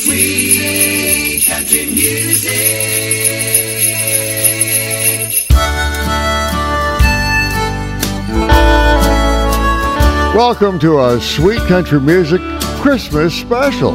Sweet country music. Welcome to a Sweet Country Music Christmas special.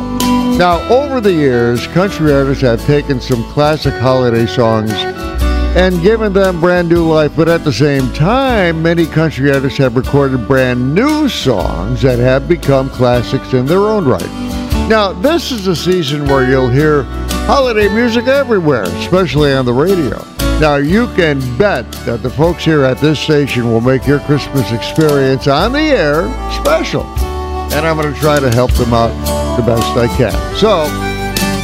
Now, over the years, country artists have taken some classic holiday songs and given them brand new life, but at the same time, many country artists have recorded brand new songs that have become classics in their own right. Now, this is a season where you'll hear holiday music everywhere, especially on the radio. Now, you can bet that the folks here at this station will make your Christmas experience on the air special. And I'm going to try to help them out the best I can. So,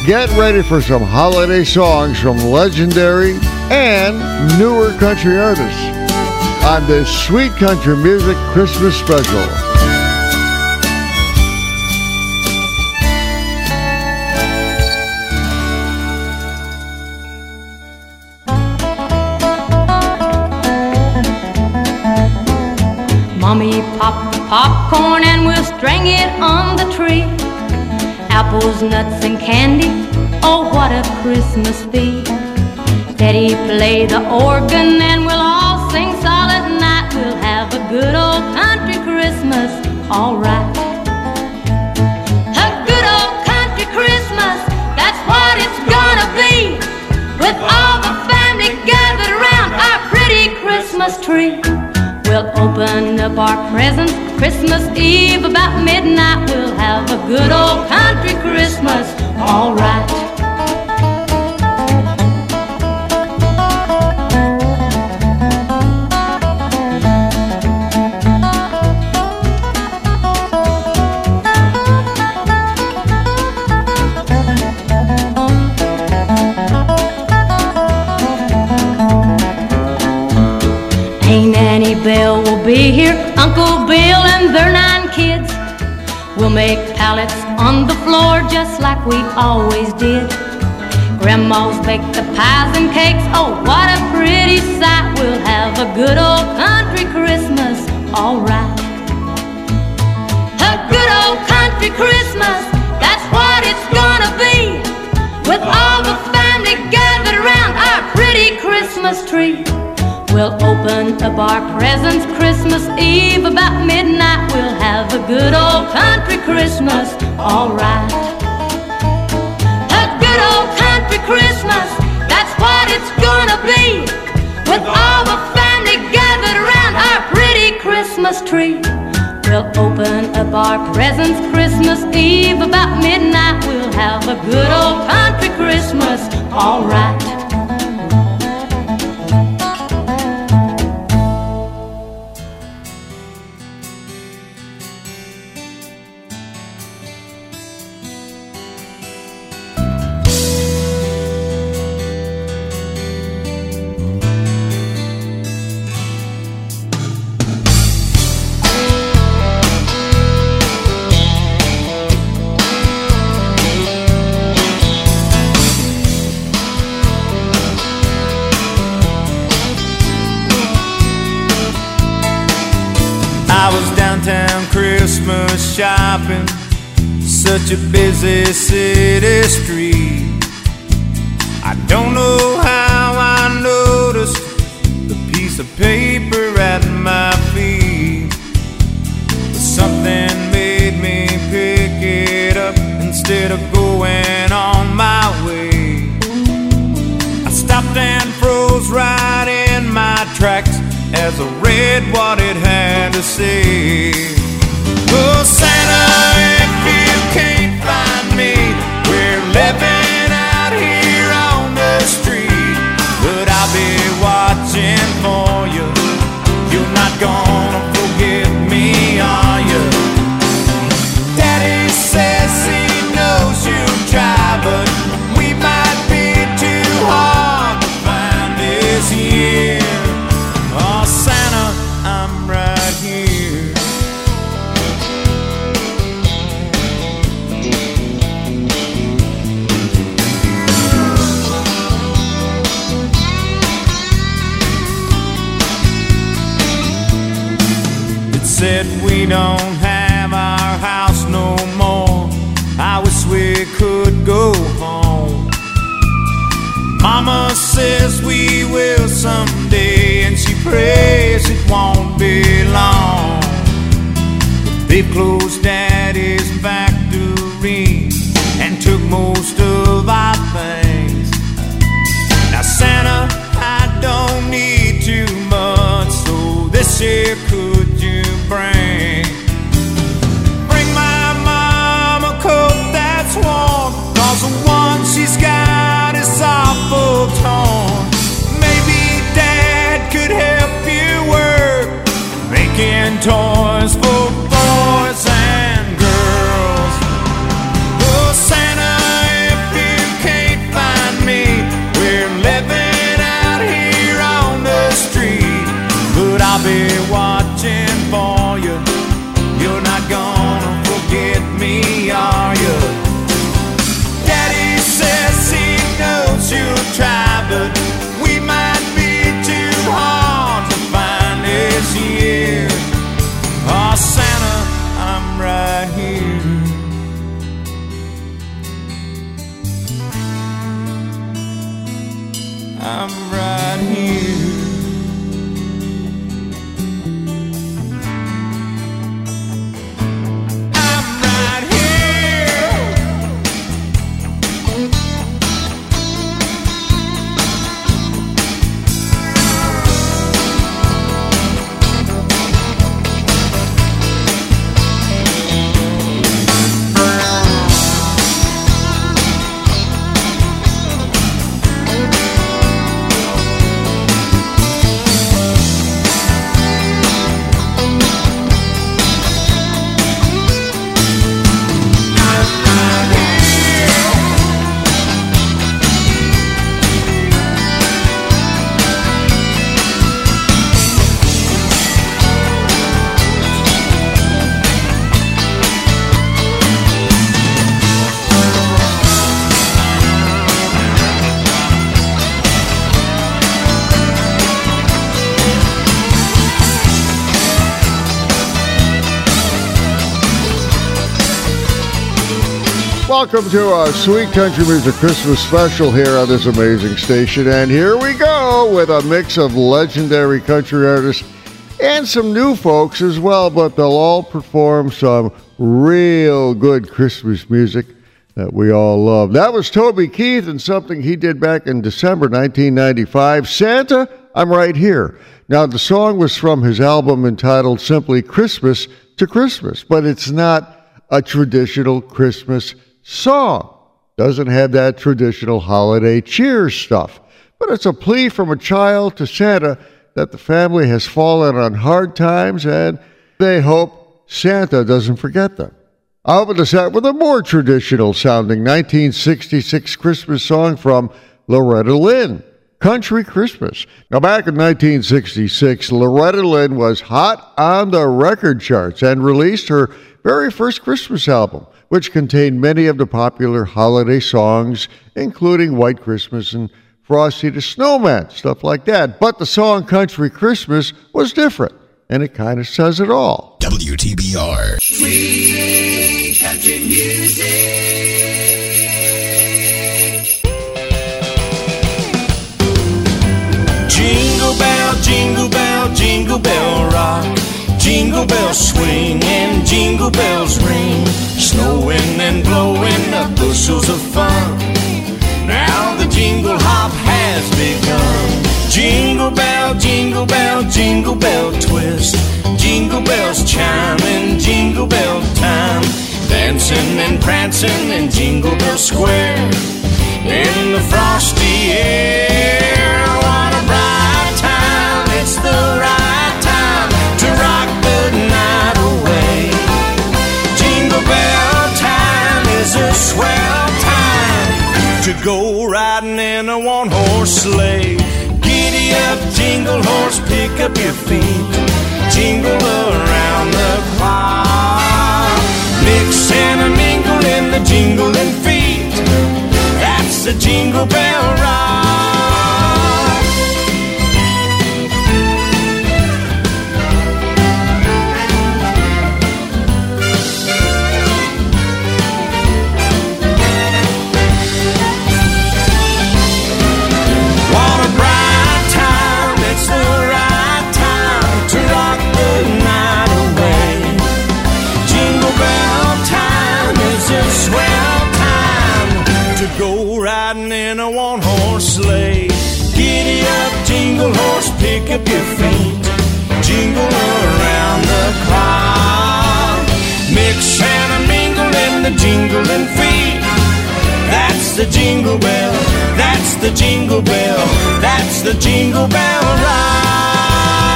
get ready for some holiday songs from legendary and newer country artists on this Sweet Country Music Christmas special. Mommy pop popcorn and we'll string it on the tree. Apples, nuts, and candy. Oh, what a Christmas be. Daddy play the organ and we'll all sing Silent Night. We'll have a good old country Christmas, alright. A good old country Christmas, that's what it's gonna be. With all the family gathered around our pretty Christmas tree. We'll open up our presents Christmas Eve about midnight. We'll have a good old country Christmas, alright. We'll make pallets on the floor just like we always did. Grandma's bake the pies and cakes, oh, what a pretty sight. We'll have a good old country Christmas, alright. A good old country Christmas, that's what it's gonna be. With all the family gathered around our pretty Christmas tree. We'll open up our presents Christmas Eve about midnight. We'll have a good old country Christmas, alright. A good old country Christmas, that's what it's gonna be. With all the family gathered around our pretty Christmas tree. We'll open up our presents Christmas Eve about midnight. We'll have a good old country Christmas, alright. Shopping, such a busy city street. I don't know how I noticed the piece of paper at my feet. But something made me pick it up instead of going on my way. I stopped and froze right in my tracks as I read what it had to say. don't have our house no more. I wish we could go home. Mama says we will someday, and she prays it won't be long. They closed daddy's factory and took most of our things. Now, Santa, I don't need too much, so this year could you bring? Welcome to a Sweet Country Music Christmas special here on this amazing station. And here we go with a mix of legendary country artists and some new folks as well, but they'll all perform some real good Christmas music that we all love. That was Toby Keith and something he did back in December 1995. Santa, I'm right here. Now, the song was from his album entitled simply Christmas to Christmas, but it's not a traditional Christmas song. Doesn't have that traditional holiday cheer stuff. But it's a plea from a child to Santa that the family has fallen on hard times and they hope Santa doesn't forget them. I'll open the set with a more traditional sounding 1966 Christmas song from Loretta Lynn. Country Christmas. Now, back in 1966, Loretta Lynn was hot on the record charts and released her very first Christmas album, which contained many of the popular holiday songs, including White Christmas and Frosty the Snowman, stuff like that. But the song Country Christmas was different, and it kind of says it all. WTBR. Sweet country music. Jingle bell, jingle bell, jingle bell rock. Jingle bells swing and jingle bells ring. Snowing and blowing up bushels of fun. Now the jingle hop has begun. Jingle bell, jingle bell, jingle bell twist. Jingle bells chiming, jingle bell time. Dancing and prancing in Jingle Bell Square. In the frosty to go riding in a one horse sleigh. Giddy up, jingle horse, pick up your feet. Jingle around the clock. Mix and a mingle in the jingling feet. That's the jingle bell rock. Up your feet. Jingle around the clock. Mix and a mingle in the jingling feet. That's the jingle bell, that's the jingle bell, that's the jingle bell ride.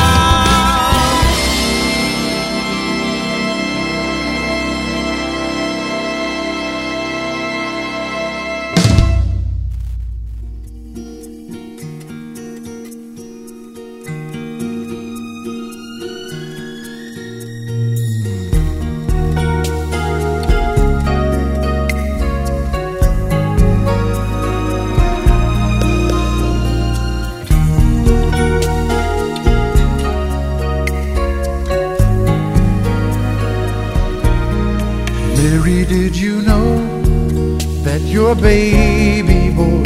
Your baby boy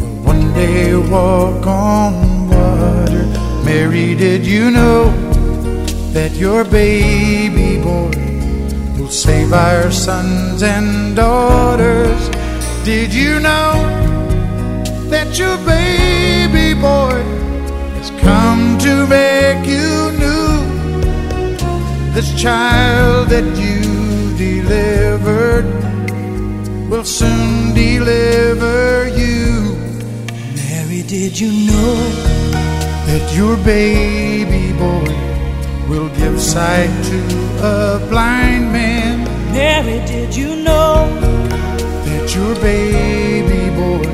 will one day walk on water. Mary, did you know that your baby boy will save our sons and daughters? Did you know that your baby boy has come to make you new? This child that you delivered will soon deliver you. Mary, did you know that your baby boy will give sight to a blind man? Mary, did you know that your baby boy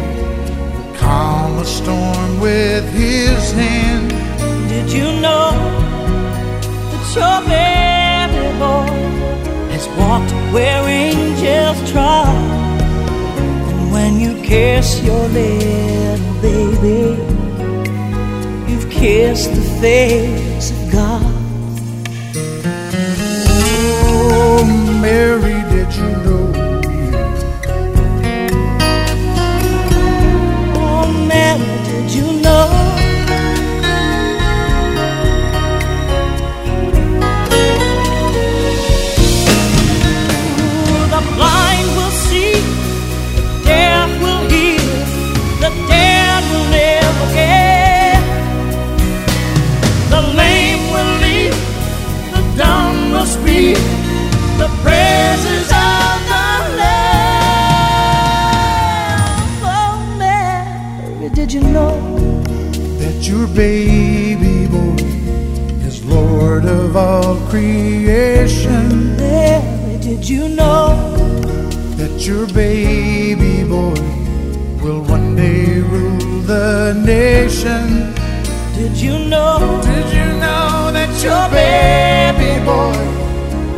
will calm a storm with his hand? Did you know that your baby boy has walked where angels trod? When you kiss your little baby, you've kissed the face of God. Oh, Mary, did you know? Your baby boy will one day rule the nation? Did you know? Did you know that your baby boy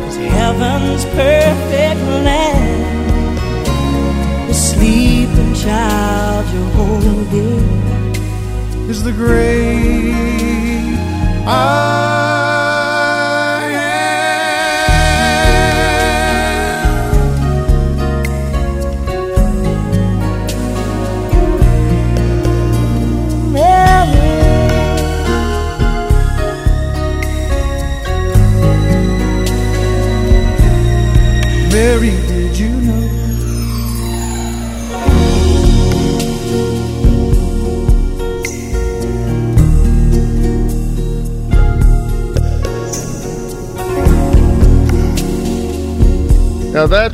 is heaven's perfect land? The sleeping child you're holding is the great I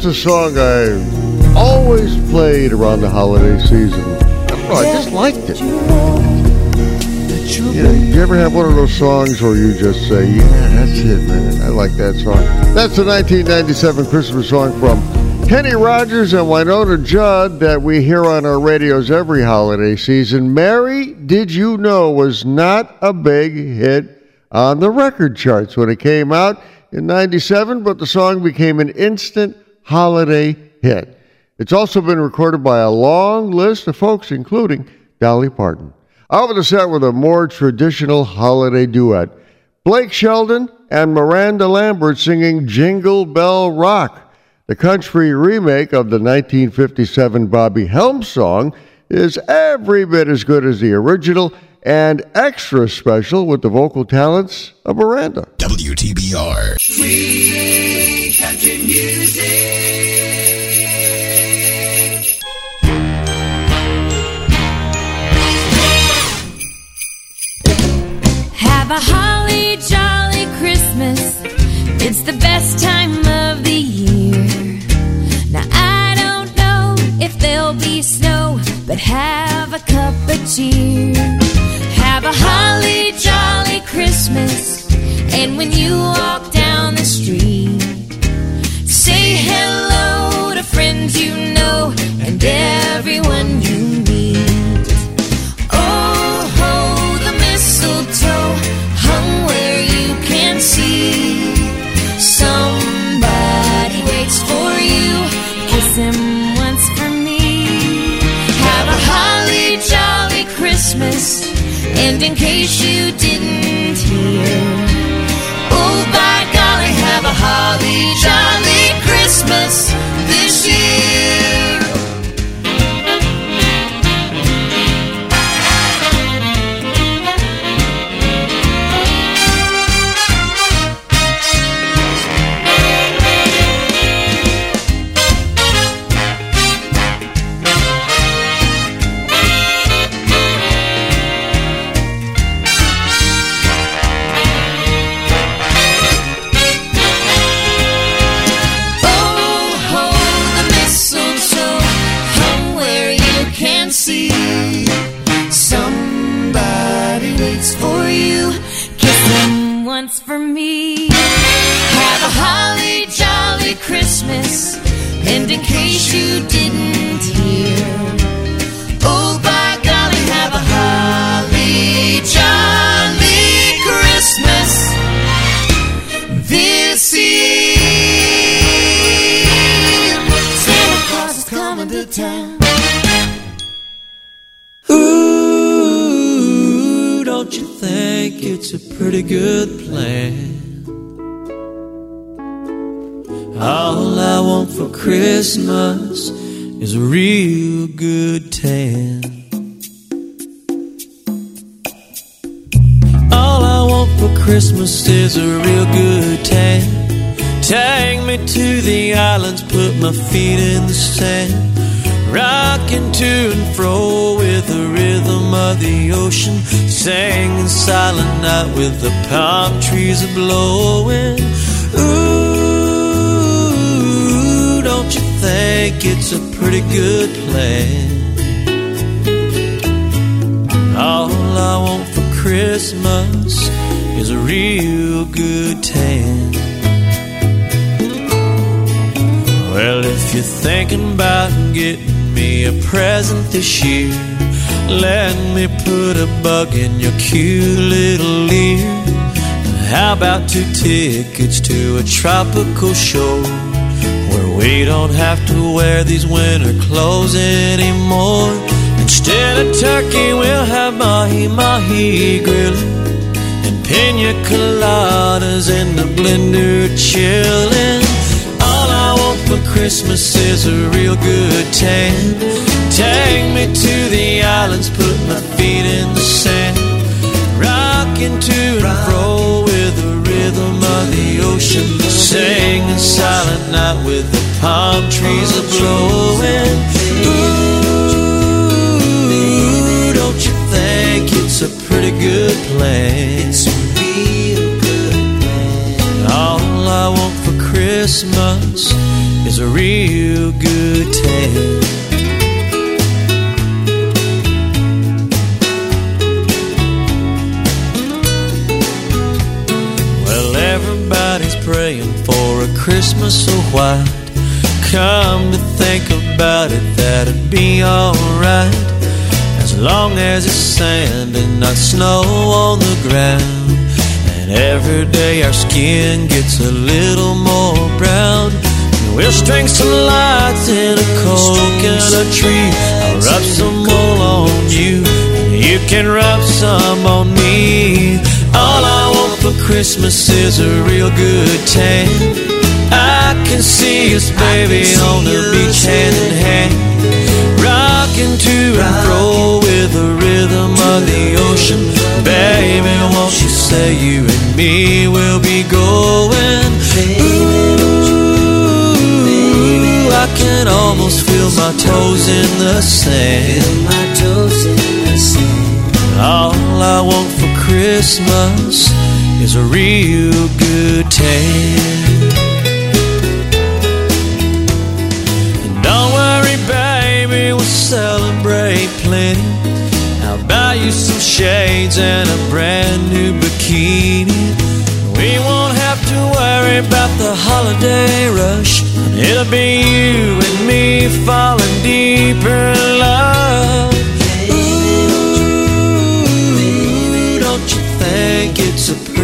that's a song I always played around the holiday season. I don't know, I just liked it. You, you ever have one of those songs where you just say, yeah, that's it, man. I like that song. That's the 1997 Christmas song from Kenny Rogers and Wynonna Judd that we hear on our radios every holiday season. Mary, Did You Know was not a big hit on the record charts when it came out in 97, but the song became an instant holiday hit. It's also been recorded by a long list of folks, including Dolly Parton. Open the set with a more traditional holiday duet. Blake Shelton and Miranda Lambert singing Jingle Bell Rock. The country remake of the 1957 Bobby Helms song is every bit as good as the original and extra special with the vocal talents of Miranda. WTBR. Have a holly jolly Christmas. It's the best time but have a cup of cheer. Have a holly jolly Christmas, and when you walk down the street, say hello to friends you know and everyone you meet. Oh, ho, the mistletoe hung where you can see. Somebody waits for you, kiss him Christmas, and in case you didn't hear, oh by golly, have a holly jolly Christmas this year. Pretty good plan? All I want for Christmas is a real good tan. All I want for Christmas is a real good tan. Take me to the islands, put my feet in the sand. Rocking to and fro with the rhythm of the ocean. Singing silent night with the palm trees a blowing. Ooh, don't you think it's a pretty good plan? All I want for Christmas is a real good tan. Well, if you're thinking about getting me a present this year, let me put a bug in your cute little ear. How about two tickets to a tropical show where we don't have to wear these winter clothes anymore? Instead of turkey, we'll have mahi mahi grilling and pina coladas in the blender chilling. All I want for Christmas is a real good tan. Take me to the islands, put my feet in the sand, rocking to and fro with the rhythm of the ocean, singing silent night with the palm trees a blowing. Ooh, don't you think it's a pretty good place? It's a real good plan. All I want for Christmas is a real good tan. Praying for a Christmas so white. Come to think about it, that'd be alright. As long as it's sand and not snow on the ground. And every day our skin gets a little more brown. We'll string some lights in a coconut tree. I'll rub some wool on you, and you can rub some on me. All I want for Christmas is a real good tan. I can see us, baby, on the beach hand in hand. Rocking to and fro with the rhythm of the ocean. Baby, won't you say you and me will be going? Ooh, I can almost feel my toes in the sand. All I want for Christmas is a real good time. And don't worry, baby, we'll celebrate plenty. I'll buy you some shades and a brand new bikini. We won't have to worry about the holiday rush. It'll be you and me falling deeper in love.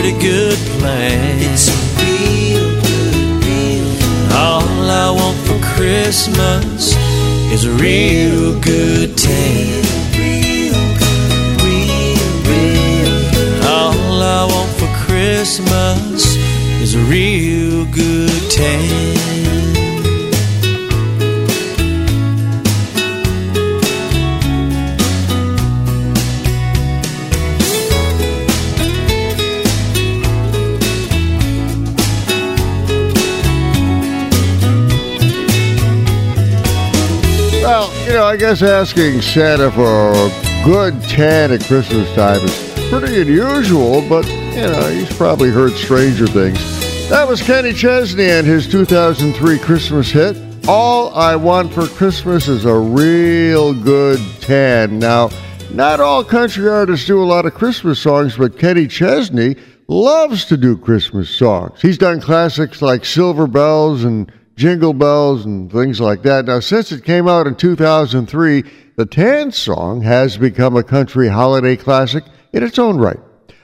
Pretty good plan? It's a real good. All I want for Christmas is a real good tan. All I want for Christmas is a real good tan. I guess asking Santa for a good tan at Christmas time is pretty unusual, but, you know, he's probably heard stranger things. That was Kenny Chesney and his 2003 Christmas hit. All I Want for Christmas is a real good tan. Now, not all country artists do a lot of Christmas songs, but Kenny Chesney loves to do Christmas songs. He's done classics like Silver Bells and Jingle Bells and things like that. Now, since it came out in 2003, the Tan song has become a country holiday classic in its own right.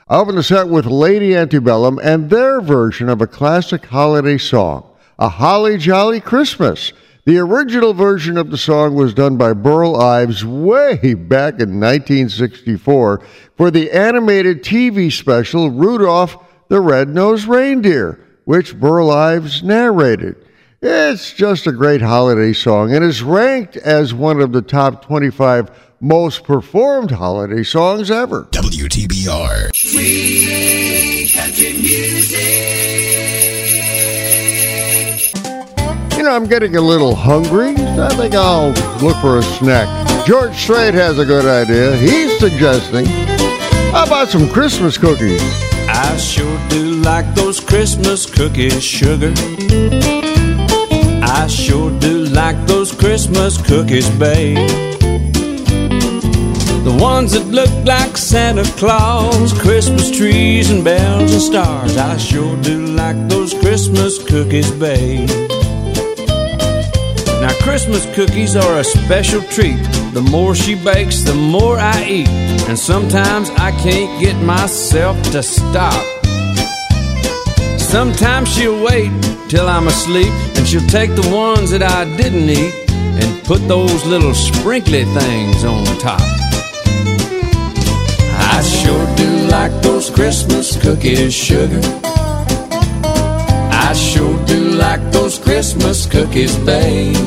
I open the set with Lady Antebellum and their version of a classic holiday song, A Holly Jolly Christmas. The original version of the song was done by Burl Ives way back in 1964 for the animated TV special Rudolph the Red-Nosed Reindeer, which Burl Ives narrated. It's just a great holiday song and is ranked as one of the top 25 most performed holiday songs ever. WTBR. Free country music. You know, I'm getting a little hungry. so I think I'll look for a snack. George Strait has a good idea. He's suggesting, how about some Christmas cookies? I sure do like those Christmas cookies, sugar. I sure do like those Christmas cookies, babe. The ones that look like Santa Claus, Christmas trees and bells and stars. I sure do like those Christmas cookies, babe. Now, Christmas cookies are a special treat. The more she bakes, the more I eat. And sometimes I can't get myself to stop. Sometimes she'll wait till I'm asleep, and she'll take the ones that I didn't eat and put those little sprinkly things on top. I sure do like those Christmas cookies, sugar. I sure do like those Christmas cookies, babe.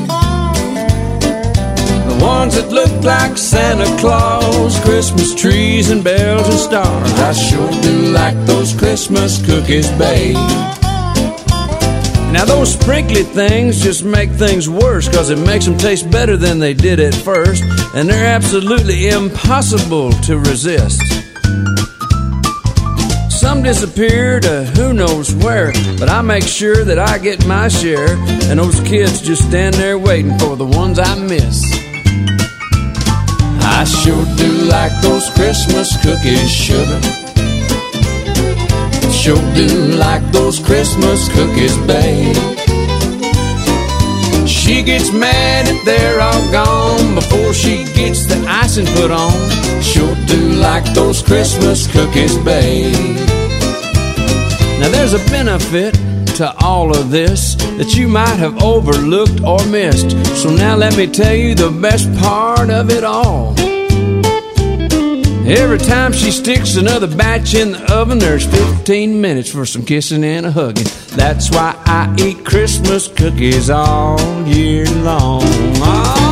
The ones that look like Santa Claus, Christmas trees and bells and stars. I sure do like those Christmas cookies, babe. Now, those sprinkly things just make things worse because it makes them taste better than they did at first, and they're absolutely impossible to resist. Some disappear to who knows where, but I make sure that I get my share, and those kids just stand there waiting for the ones I miss. I sure do like those Christmas cookies, sugar. Sure do like those Christmas cookies, babe. She gets mad if they're all gone before she gets the icing put on. Sure do like those Christmas cookies, babe. Now there's a benefit to all of this that you might have overlooked or missed. So now let me tell you the best part of it all. Every time she sticks another batch in the oven, there's 15 minutes for some kissing and a hugging. That's why I eat Christmas cookies all year long. Oh,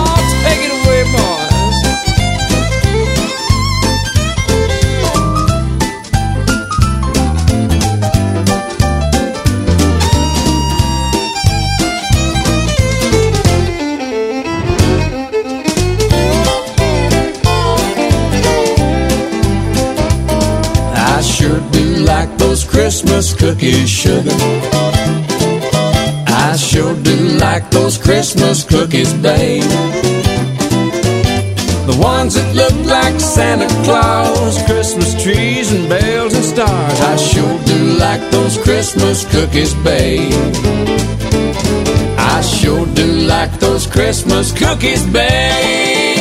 Christmas cookies, sugar. I sure do like those Christmas cookies, babe. The ones that look like Santa Claus, Christmas trees and bells and stars. I sure do like those Christmas cookies, babe. I sure do like those Christmas cookies, babe.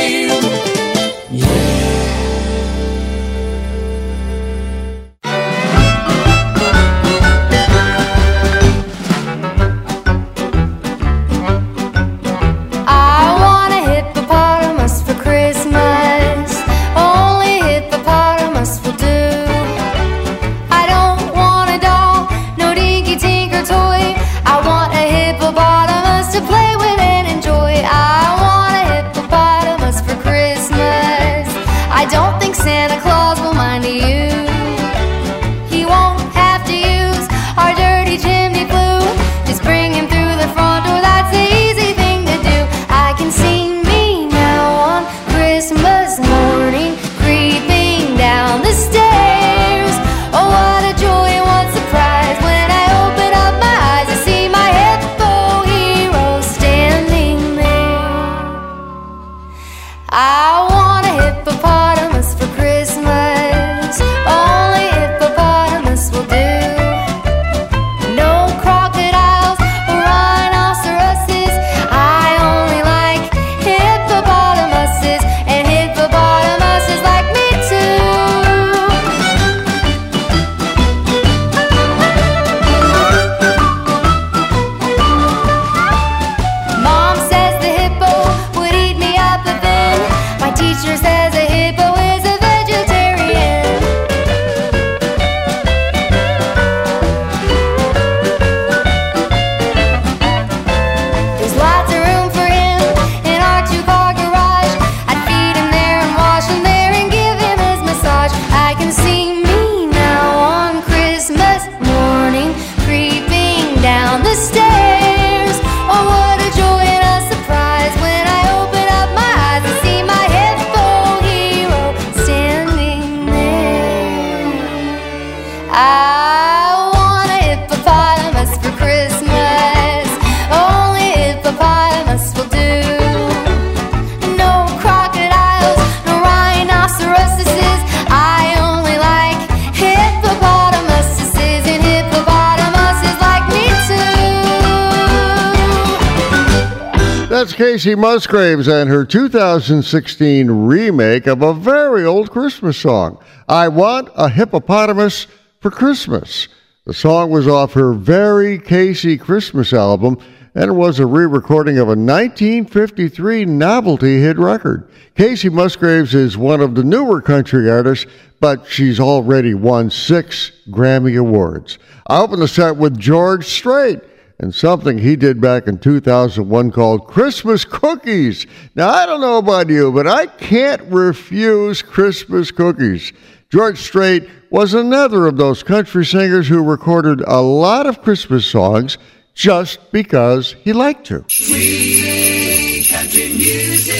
Kacey Musgraves and her 2016 remake of a very old Christmas song, I Want a Hippopotamus for Christmas. The song was off her very Kacey Christmas album and it was a re recording of a 1953 novelty hit record. Kacey Musgraves is one of the newer country artists, but she's already won six Grammy Awards. I open the set with George Strait and something he did back in 2001 called Christmas Cookies. Now, I don't know about you, but I can't refuse Christmas cookies. George Strait was another of those country singers who recorded a lot of Christmas songs just because he liked to. Sweet country music.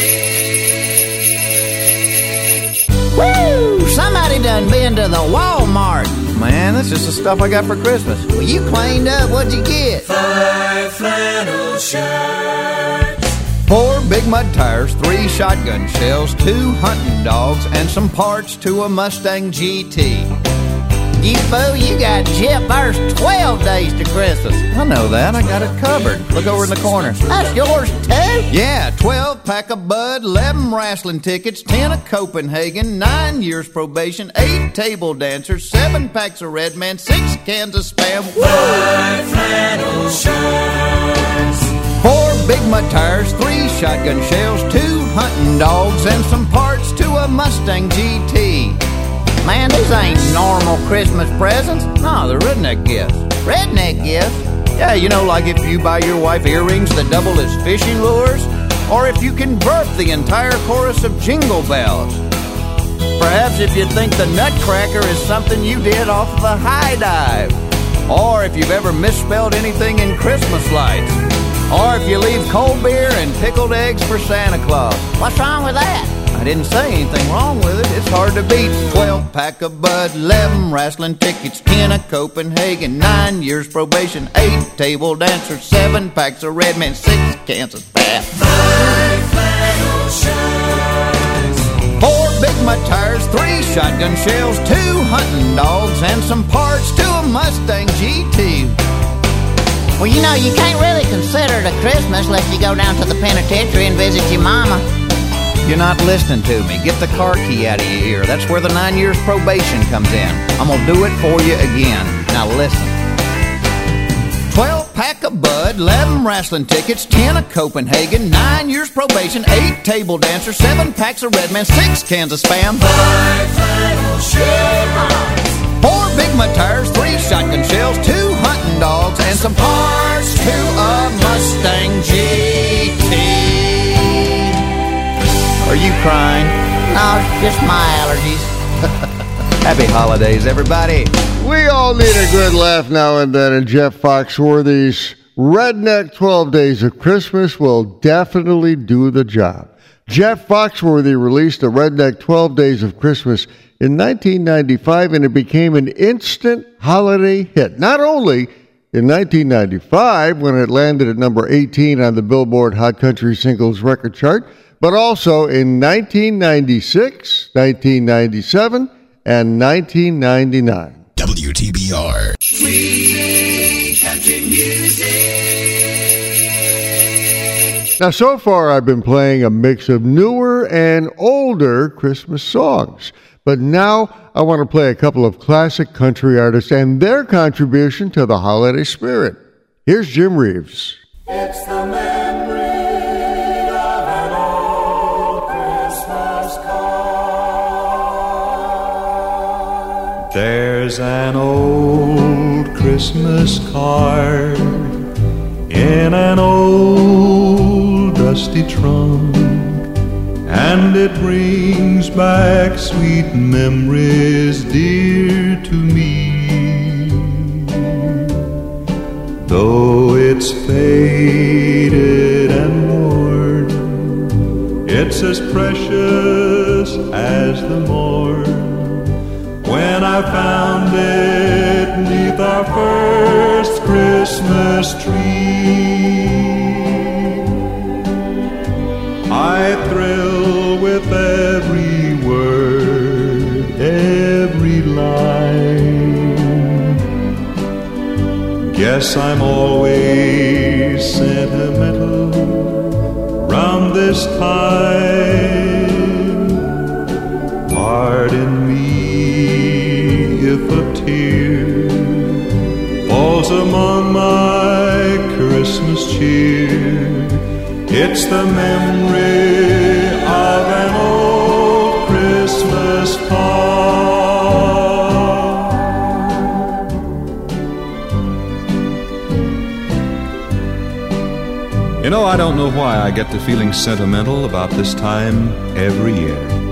Woo! Somebody done been to the Walmart. Man, that's just the stuff I got for Christmas. Well, you cleaned up. What'd you get? Five flannel shirts. Four big mud tires, three shotgun shells, two hunting dogs, and some parts to a Mustang GT. You fool, you got Jeff first 12 days to Christmas. I know that. I got it covered. Look over in the corner. That's yours, too? Yeah, 12 pack of Bud, 11 wrestling tickets, 10 of Copenhagen, 9 years probation, 8 table dancers, 7 packs of Red Man, 6 cans of Spam. Five flannel shirts. Four big mud tires, three shotgun shells, two hunting dogs, and some parts to a Mustang GT. Man, these ain't normal Christmas presents. No, they're redneck gifts. Redneck gifts? Yeah, you know, like if you buy your wife earrings that double as fishing lures, or if you can burp the entire chorus of Jingle Bells. Perhaps if you think the Nutcracker is something you did off the high dive. Or if you've ever misspelled anything in Christmas lights. Or if you leave cold beer and pickled eggs for Santa Claus. What's wrong with that? I didn't say anything wrong with it. It's hard to beat. 12 pack of Bud, 11 wrestling tickets, 10 of Copenhagen, 9 years probation, 8 table dancers, 7 packs of Red Man, 6 cans of Bath. Five flannel shirts. mud tires, three shotgun shells, two hunting dogs, and some parts to a Mustang GT. Well, you know, you can't really consider it a Christmas unless you go down to the penitentiary and visit your mama. You're not listening to me. Get the car key out of your ear. That's where the nine years probation comes in. I'm gonna do it for you again. Now listen. 12 pack of Bud, 11 wrestling tickets, 10 of Copenhagen, 9 years probation, 8 table dancers, 7 packs of Redman, 6 cans of Spam, Five 4 Big tires, 3 shotgun shells, 2 hunting dogs, and some parts to a Mustang GT. Are you crying? No, it's just my allergies. Happy holidays, everybody. We all need a good laugh now and then, and Jeff Foxworthy's Redneck 12 Days of Christmas will definitely do the job. Jeff Foxworthy released the Redneck 12 Days of Christmas in 1995, and it became an instant holiday hit. Not only in 1995, when it landed at number 18 on the Billboard Hot Country Singles Record Chart, but also in 1996, 1997, and 1999. WTBR. Sweet country music. Now, so far, I've been playing a mix of newer and older Christmas songs. But now I want to play a couple of classic country artists and their contribution to the holiday spirit. Here's Jim Reeves. It's the memory of an old Christmas card. There's an old Christmas card in an old dusty trunk, and it brings back sweet memories dear to me. Though it's faded and worn, it's as precious as the morn when I found it neath our first Christmas tree. I with every word, every line. Guess I'm always sentimental round this time. Pardon me if a tear falls among my Christmas cheer. It's the memory You know, I don't know why I get to feeling sentimental about this time every year.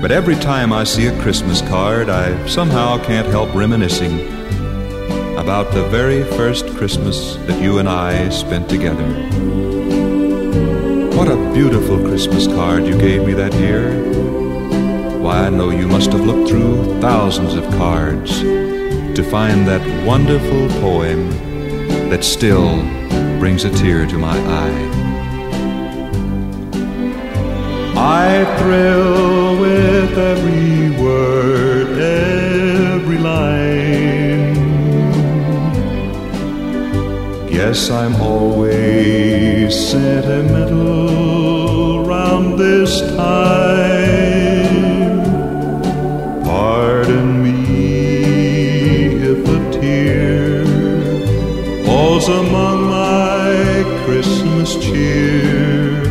But every time I see a Christmas card, I somehow can't help reminiscing about the very first Christmas that you and I spent together. What a beautiful Christmas card you gave me that year. Why, I know you must have looked through thousands of cards to find that wonderful poem that still brings a tear to my eye. I thrill with every word, every line. Guess I'm always sentimental round this time. Falls among my Christmas cheer.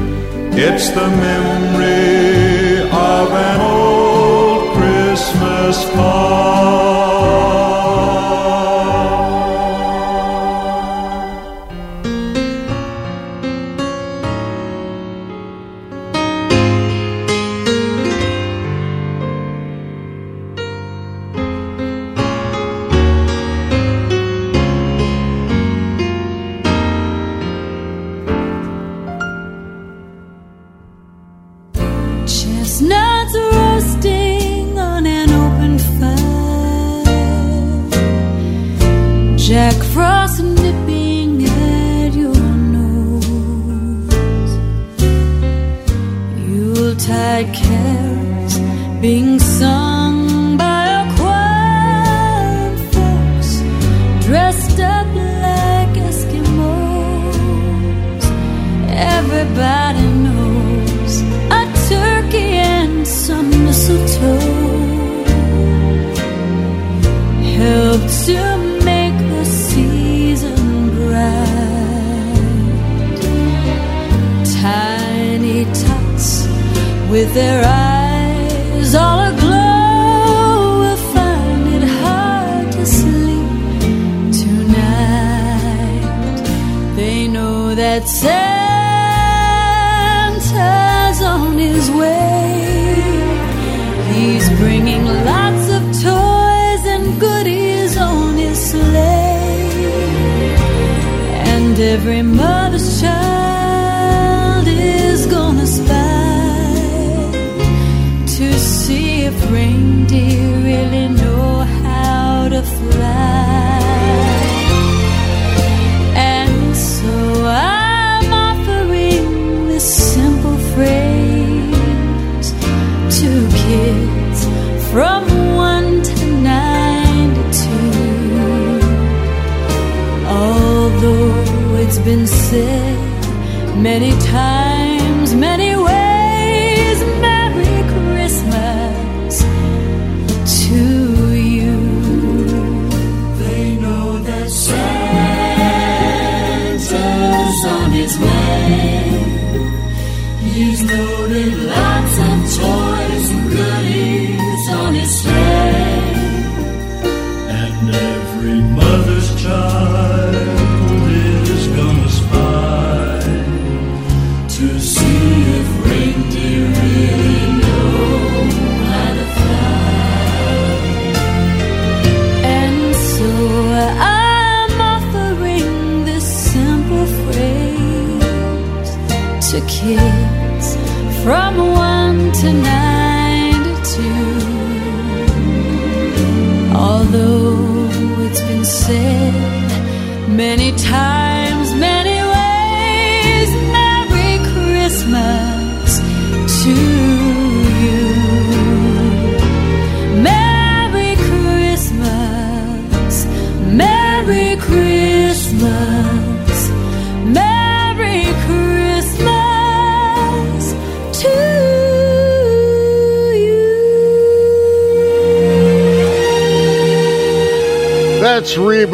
It's the memory of an old Christmas card.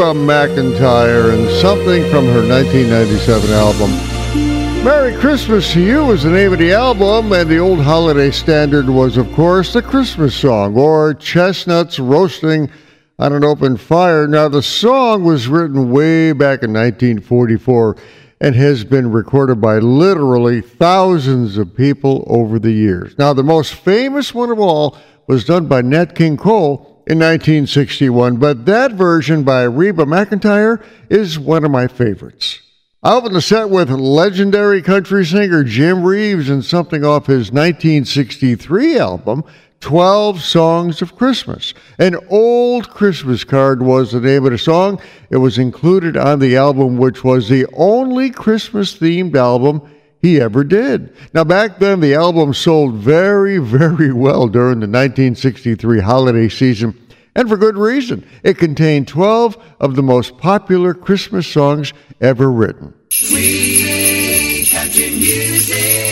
Reba McEntire and something from her 1997 album. Merry Christmas to You was the name of the album, and the old holiday standard was, of course, the Christmas song or chestnuts roasting on an open fire. Now, the song was written way back in 1944 and has been recorded by literally thousands of people over the years. Now, the most famous one of all was done by Nat King Cole in 1961, but that version by Reba McEntire is one of my favorites. I opened the set with legendary country singer Jim Reeves and something off his 1963 album, 12 Songs of Christmas. An old Christmas card was the name of the song. It was included on the album, which was the only Christmas themed album he ever did. Now, back then, the album sold very, very well during the 1963 holiday season, and for good reason. It contained 12 of the most popular Christmas songs ever written. Sweet country music.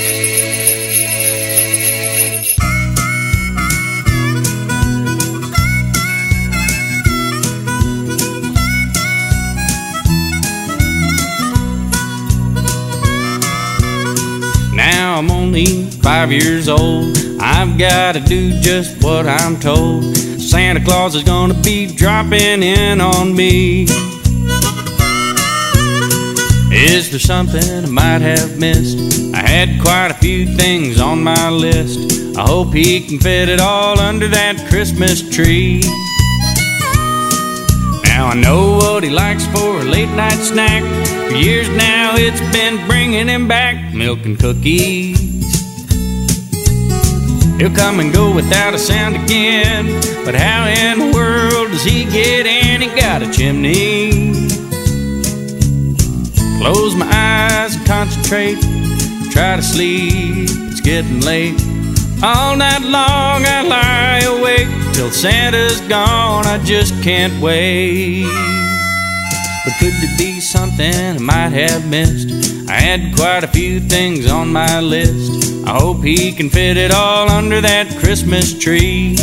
Now I'm only five years old. I've got to do just what I'm told. Santa Claus is gonna be dropping in on me. Is there something I might have missed? I had quite a few things on my list. I hope he can fit it all under that Christmas tree. Now I know what he likes for a late night snack. For years now it's been bringing him back milk and cookies. He'll come and go without a sound again. But how in the world does he get in? He got a chimney. Close my eyes and concentrate. Try to sleep, it's getting late. All night long I lie awake till Santa's gone. I just can't wait. But could it be something I might have missed? I had quite a few things on my list. I hope he can fit it all under that Christmas tree.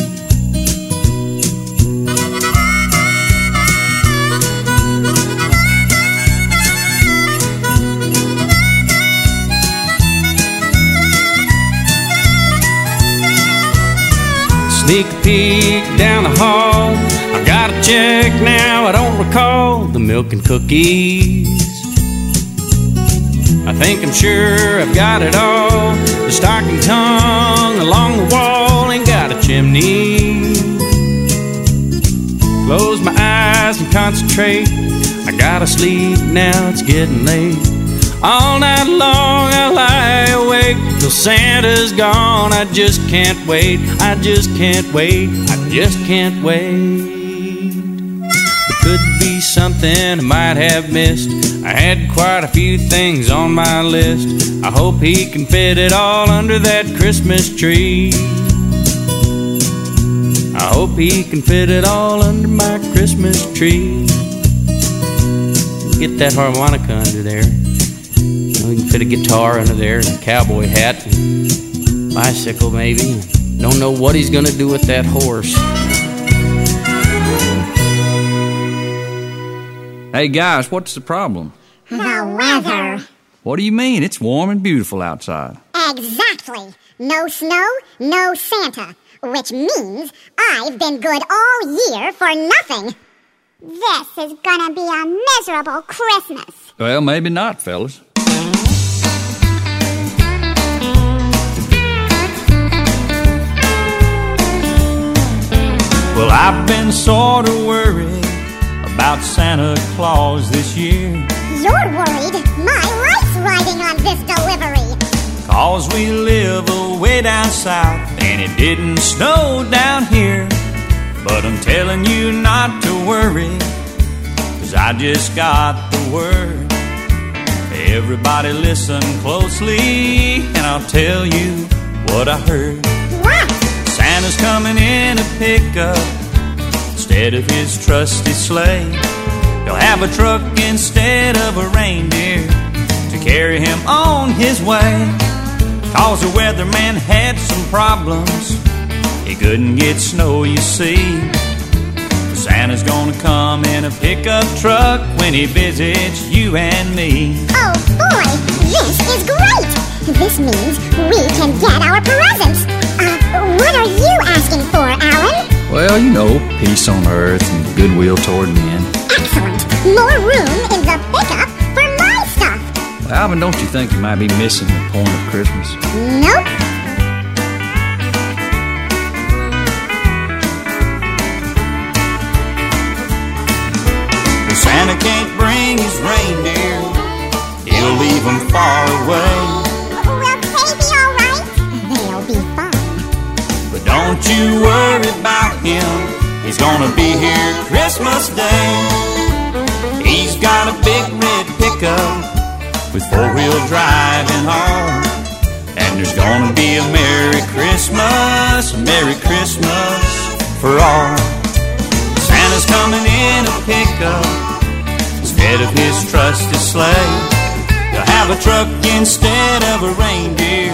Sneak peek down the hall. Got to check now. I don't recall the milk and cookies. I think I'm sure I've got it all. The stocking tongue along the wall ain't got a chimney. Close my eyes and concentrate. I gotta sleep now, it's getting late. All night long I lie awake till Santa's gone. I just can't wait. I just can't wait. I just can't wait. Could be something I might have missed. I had quite a few things on my list. I hope he can fit it all under that Christmas tree. I hope he can fit it all under my Christmas tree. Get that harmonica under there. We can fit a guitar under there and a cowboy hat and bicycle maybe. Don't know what he's gonna do with that horse. Hey guys, what's the problem? The weather. What do you mean? It's warm and beautiful outside. Exactly. No snow, no Santa. Which means I've been good all year for nothing. This is gonna be a miserable Christmas. Well, maybe not, fellas. Well, I've been sort of worried about Santa Claus this year. You're worried my life's riding on this delivery. Cause we live away down south and it didn't snow down here. But I'm telling you not to worry, cause I just got the word. Everybody listen closely and I'll tell you what I heard. Santa's coming in a pickup instead of his trusty sleigh. He'll have a truck instead of a reindeer to carry him on his way. Cause the weatherman had some problems. He couldn't get snow, you see. Santa's gonna come in a pickup truck when he visits you and me. Oh boy, this is great! This means we can get our presents. Uh, what are you asking for, Alan? Well, you know, peace on earth and goodwill toward men. Excellent. More room in the pickup for my stuff. Well, Alvin, don't you think you might be missing the point of Christmas? Nope. If Santa can't bring his reindeer, he'll leave them far away. Don't you worry about him, he's gonna be here Christmas Day. He's got a big red pickup with four wheel drive and all. And there's gonna be a Merry Christmas, Merry Christmas for all. Santa's coming in a pickup instead of his trusty sleigh. He'll have a truck instead of a reindeer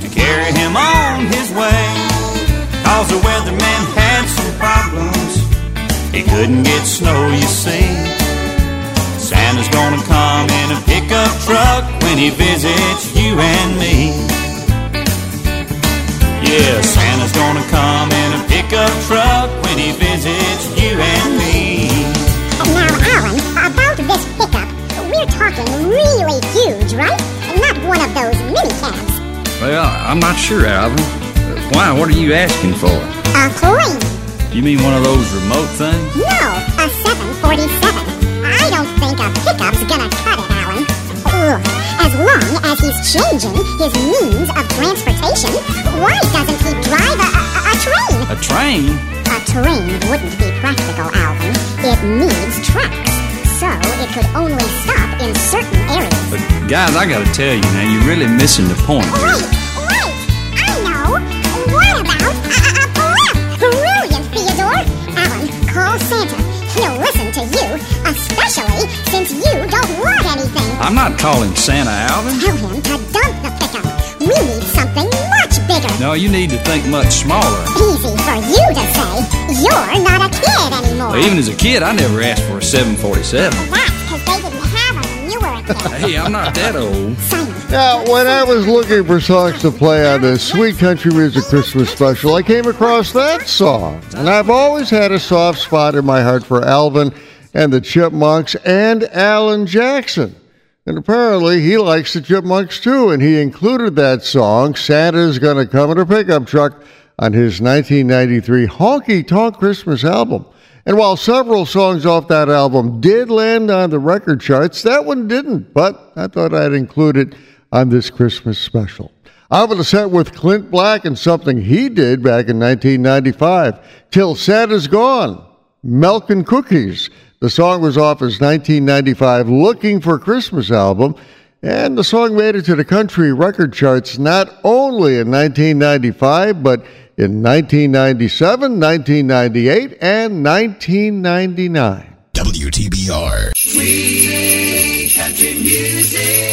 to carry him on his way. Cause the weatherman had some problems. He couldn't get snow, you see. Santa's gonna come in a pickup truck when he visits you and me. Yeah, Santa's gonna come in a pickup truck when he visits you and me. Oh, now, Alan, about this pickup, we're talking really huge, right? Not one of those mini cabs. Well, I'm not sure, Alvin. Why? What are you asking for? A plane. You mean one of those remote things? No, a 747. I don't think a pickup's gonna cut it, Alan. Ugh. As long as he's changing his means of transportation, why doesn't he drive a, a, a train? A train? A train wouldn't be practical, Alvin. It needs tracks, so it could only stop in certain areas. But guys, I gotta tell you now, you're really missing the point. Wait, call Santa. He'll listen to you, especially since you don't want anything. I'm not calling Santa, Alvin. Tell him to dump the pickup. We need something much bigger. No, you need to think much smaller. Easy for you to say. You're not a kid anymore. Well, even as a kid, I never asked for a 747. That's Hey, I'm not that old. Now, when I was looking for songs to play on this Sweet Country Music Christmas special, I came across that song. And I've always had a soft spot in my heart for Alvin and the Chipmunks and Alan Jackson. And apparently he likes the Chipmunks too, and he included that song, Santa's Gonna Come in a Pickup Truck, on his 1993 Honky Tonk Christmas album. And while several songs off that album did land on the record charts, that one didn't, but I thought I'd include it on this Christmas special. Going to set with Clint Black and something he did back in 1995, Till Santa's Gone, Milk and Cookies. The song was off his 1995 Looking for Christmas album, and the song made it to the country record charts not only in 1995, but in 1997, 1998, and 1999. WTBR. Sweet country music.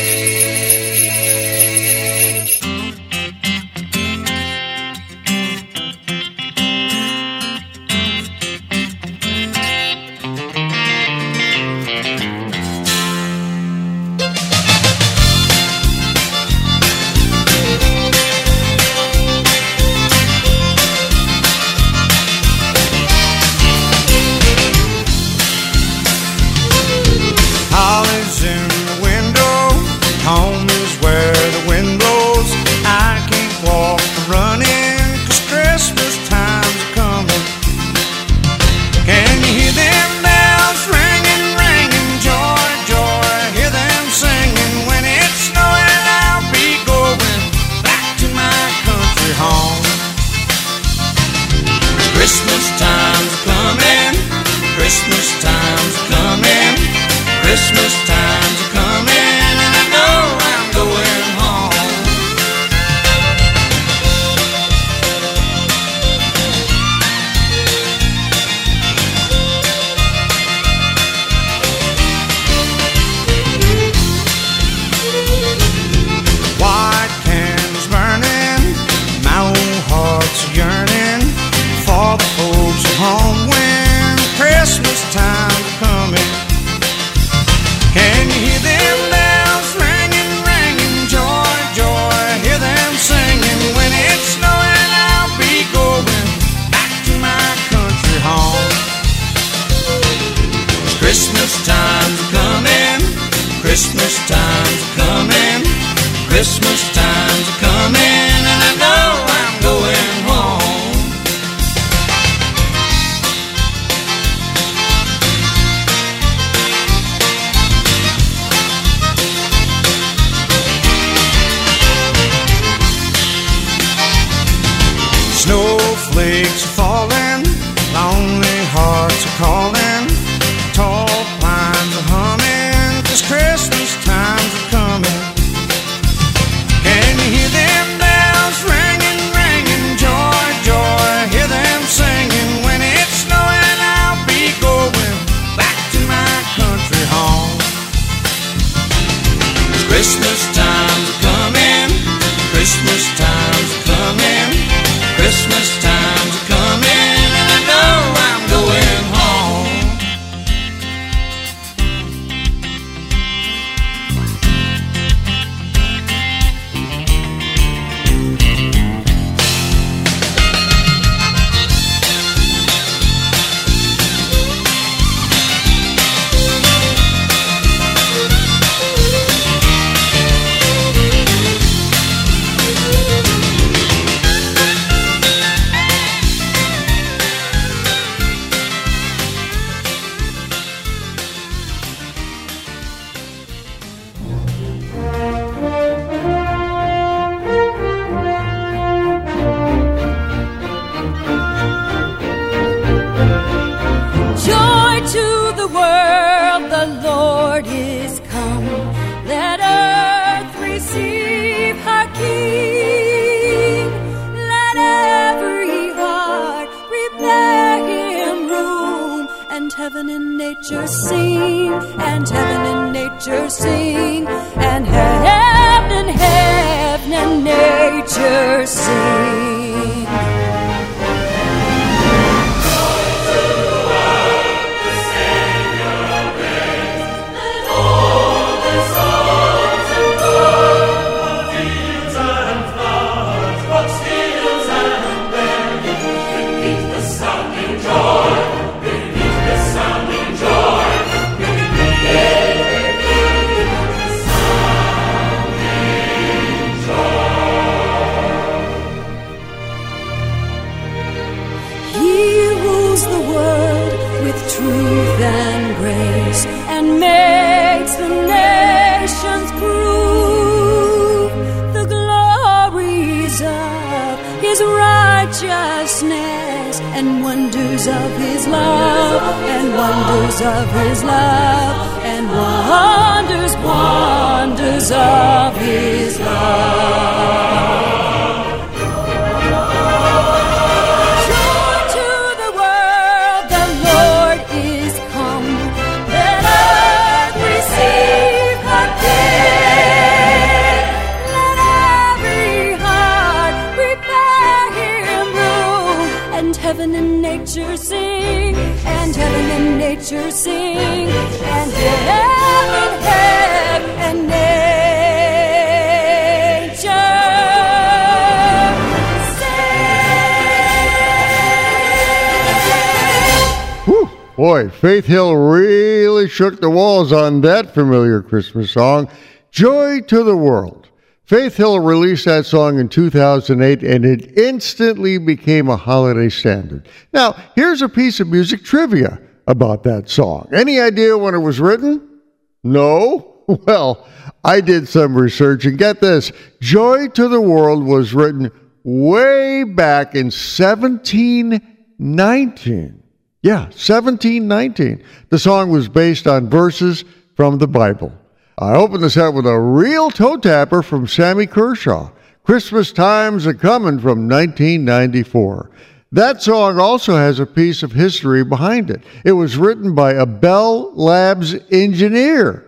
Boy, Faith Hill really shook the walls on that familiar Christmas song, Joy to the World. Faith Hill released that song in 2008 and it instantly became a holiday standard. Now, here's a piece of music trivia about that song. Any idea when it was written? No? Well, I did some research and get this Joy to the World was written way back in 1719. Yeah, 1719. The song was based on verses from the Bible. I opened this up with a real toe tapper from Sammy Kershaw. Christmas Time's a Comin' from 1994. That song also has a piece of history behind it. It was written by a Bell Labs engineer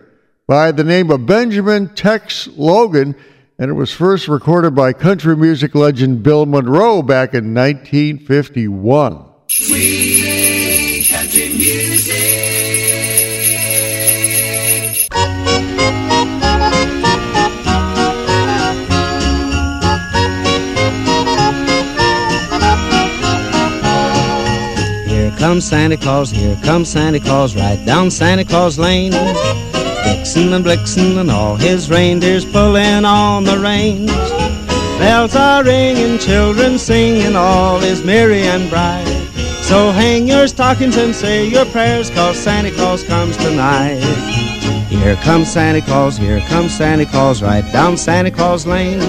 by the name of Benjamin Tex Logan, and it was first recorded by country music legend Bill Monroe back in 1951. Sweet country music. Here comes Santa Claus, here comes Santa Claus, right down Santa Claus Lane. Vixen and Blitzen and all his reindeers pulling on the reins. Bells are ringing, children singing, all is merry and bright. So hang your stockings and say your prayers, cause Santa Claus comes tonight. Here comes Santa Claus, here comes Santa Claus, right down Santa Claus Lane.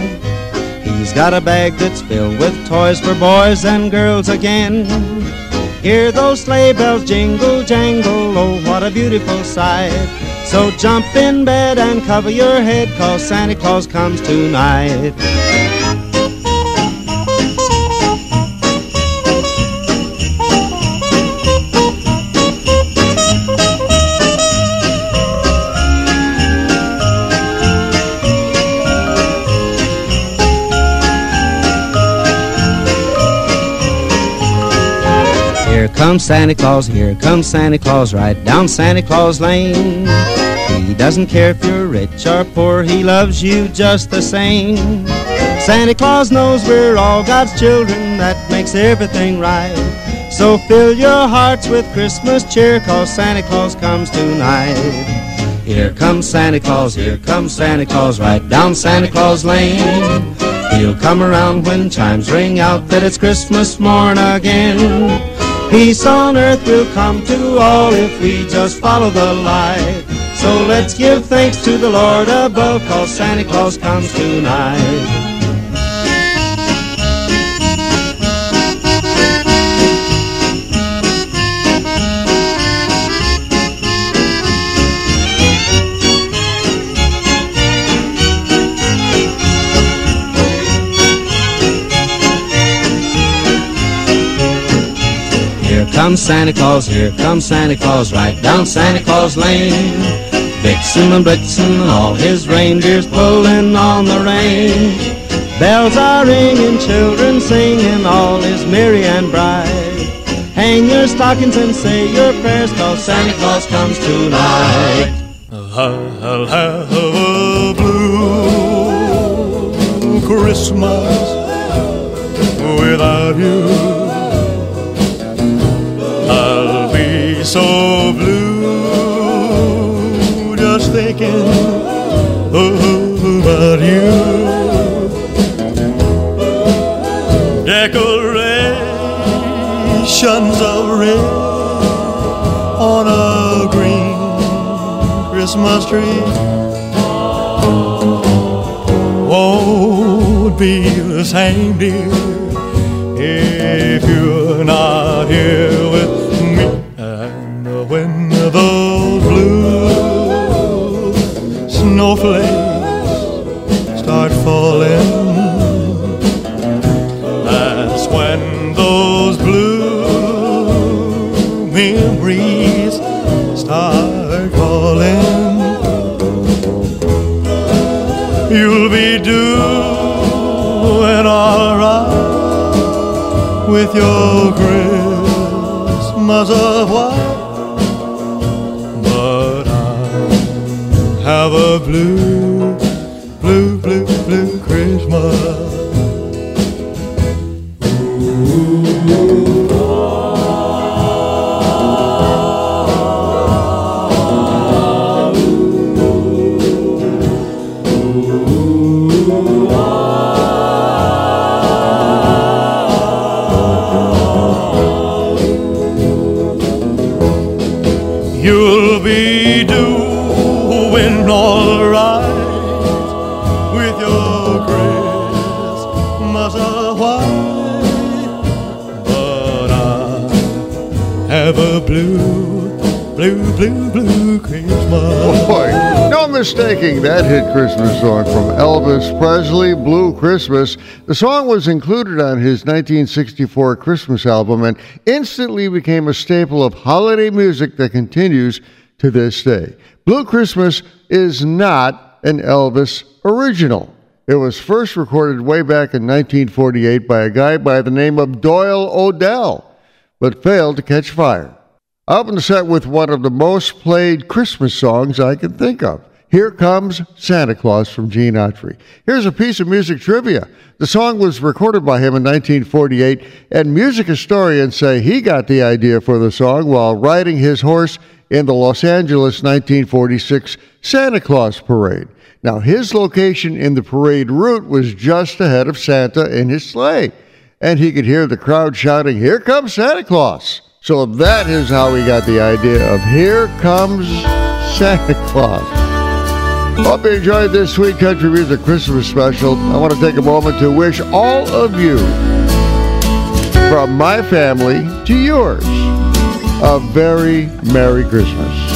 He's got a bag that's filled with toys for boys and girls again. Hear those sleigh bells jingle, jangle, oh, what a beautiful sight. So jump in bed and cover your head, cause Santa Claus comes tonight. Comes Santa Claus, here comes Santa Claus, right down Santa Claus Lane. He doesn't care if you're rich or poor, he loves you just the same. Santa Claus knows we're all God's children, that makes everything right. So fill your hearts with Christmas cheer, cause Santa Claus comes tonight. Here comes Santa Claus, here comes Santa Claus, right down Santa Claus Lane. He'll come around when chimes ring out that it's Christmas morn again. Peace on earth will come to all if we just follow the light. So let's give thanks to the Lord above, cause Santa Claus comes tonight. Comes Santa Claus, here comes Santa Claus, right down Santa Claus Lane. Vixen and Blitzen all his reindeers pulling on the rein. Bells are ringing, children singing, all is merry and bright. Hang your stockings and say your prayers, cause Santa Claus comes tonight. I'll have a blue Christmas without you. So blue just thinking about you. Decorations of red on a green Christmas tree won't be the same, dear, if you're not here with snowflakes start falling, that's when those blue memories start calling. You'll be doing alright with your Christmas of white, blue, mistaking that hit Christmas song from Elvis Presley, Blue Christmas. The song was included on his 1964 Christmas album and instantly became a staple of holiday music that continues to this day. Blue Christmas is not an Elvis original. It was first recorded way back in 1948 by a guy by the name of Doyle O'Dell, but failed to catch fire. I opened set with one of the most played Christmas songs I can think of. Here Comes Santa Claus from Gene Autry. Here's a piece of music trivia. The song was recorded by him in 1948, and music historians say he got the idea for the song while riding his horse in the Los Angeles 1946 Santa Claus Parade. Now, his location in the parade route was just ahead of Santa in his sleigh, and he could hear the crowd shouting, Here comes Santa Claus! So that is how we got the idea of Here Comes Santa Claus. Hope you enjoyed this sweet country music Christmas special. I want to take a moment to wish all of you, from my family to yours, a very Merry Christmas.